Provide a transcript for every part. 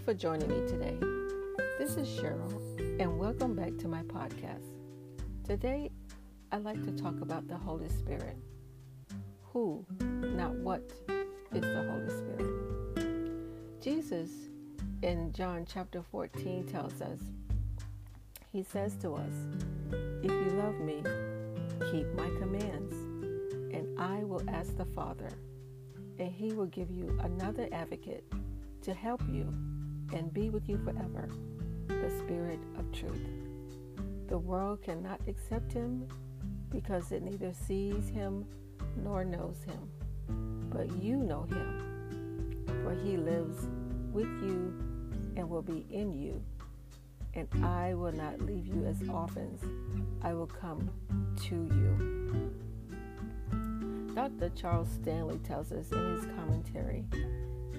you for joining me today. This is Cheryl, and welcome back to my podcast. Today, I'd like to talk about the Holy Spirit. Who, not what, is the Holy Spirit? Jesus in John chapter 14 tells us, He says to us, If you love me, keep my commands, and I will ask the Father, and he will give you another advocate to help you and be with you forever, the Spirit of truth. The world cannot accept him because it neither sees him nor knows him. But you know him, for he lives with you and will be in you. And I will not leave you as orphans, I will come to you. Dr. Charles Stanley tells us in his commentary,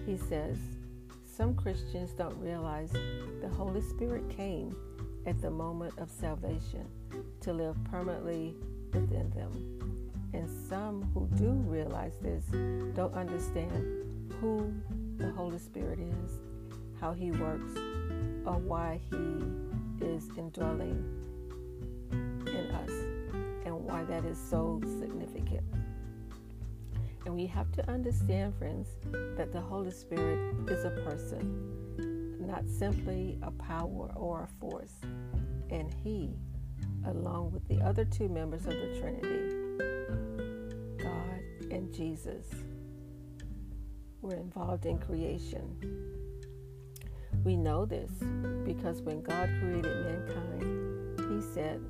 he says, some Christians don't realize the Holy Spirit came at the moment of salvation to live permanently within them. And some who do realize this don't understand who the Holy Spirit is, how he works, or why he is indwelling in us, and why that is so significant. And we have to understand, friends, that the Holy Spirit is a person, not simply a power or a force. And He, along with the other two members of the Trinity, God and Jesus, were involved in creation. We know this because when God created mankind, He said,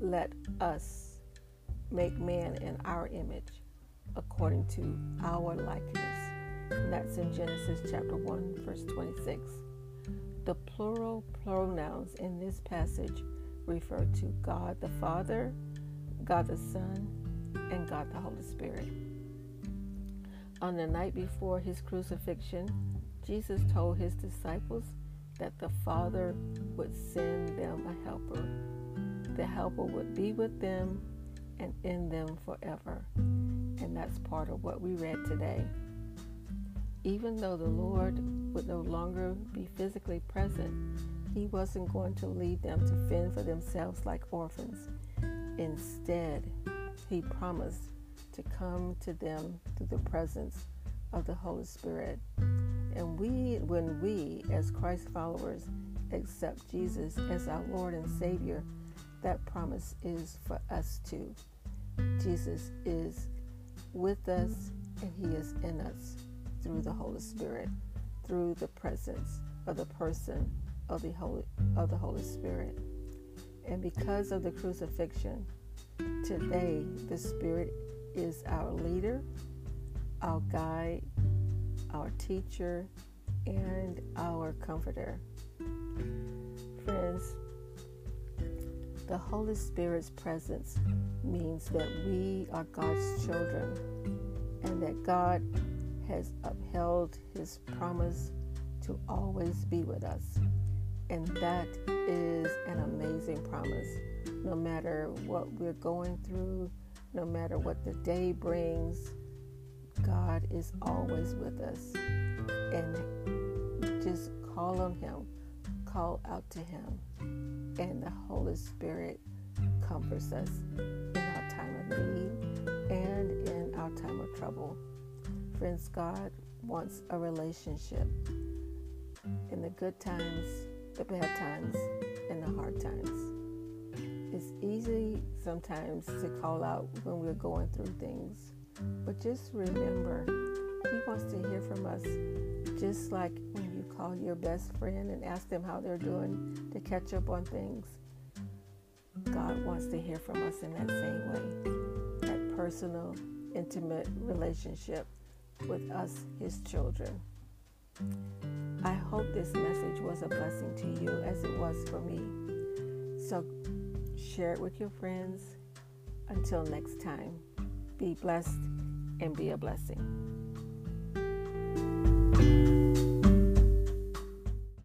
Let us make man in our image according to our likeness. And that's in Genesis chapter 1, verse 26. The plural pronouns in this passage refer to God the Father, God the Son, and God the Holy Spirit. On the night before his crucifixion, Jesus told his disciples that the Father would send them a helper. The helper would be with them and in them forever and that's part of what we read today. Even though the Lord would no longer be physically present, He wasn't going to leave them to fend for themselves like orphans. Instead, He promised to come to them through the presence of the Holy Spirit. And we, when we, as Christ followers, accept Jesus as our Lord and Savior, that promise is for us too. Jesus is with us and He is in us through the Holy Spirit, through the presence of the person of the Holy of the Holy Spirit. And because of the crucifixion, today the Spirit is our leader, our guide, our teacher, and our comforter. Friends, the Holy Spirit's presence means that we are God's children and that God has upheld his promise to always be with us. And that is an amazing promise. No matter what we're going through, no matter what the day brings, God is always with us. And just call on Him, call out to Him, and the Holy Spirit comforts us in our time of need and in our time of trouble. Friends, God wants a relationship in the good times, the bad times, and the hard times. It's easy sometimes to call out when we're going through things, but just remember, He wants to hear from us just like when call your best friend and ask them how they're doing to catch up on things. God wants to hear from us in that same way. That personal, intimate relationship with us, His children. I hope this message was a blessing to you as it was for me. So share it with your friends. Until next time, be blessed and be a blessing.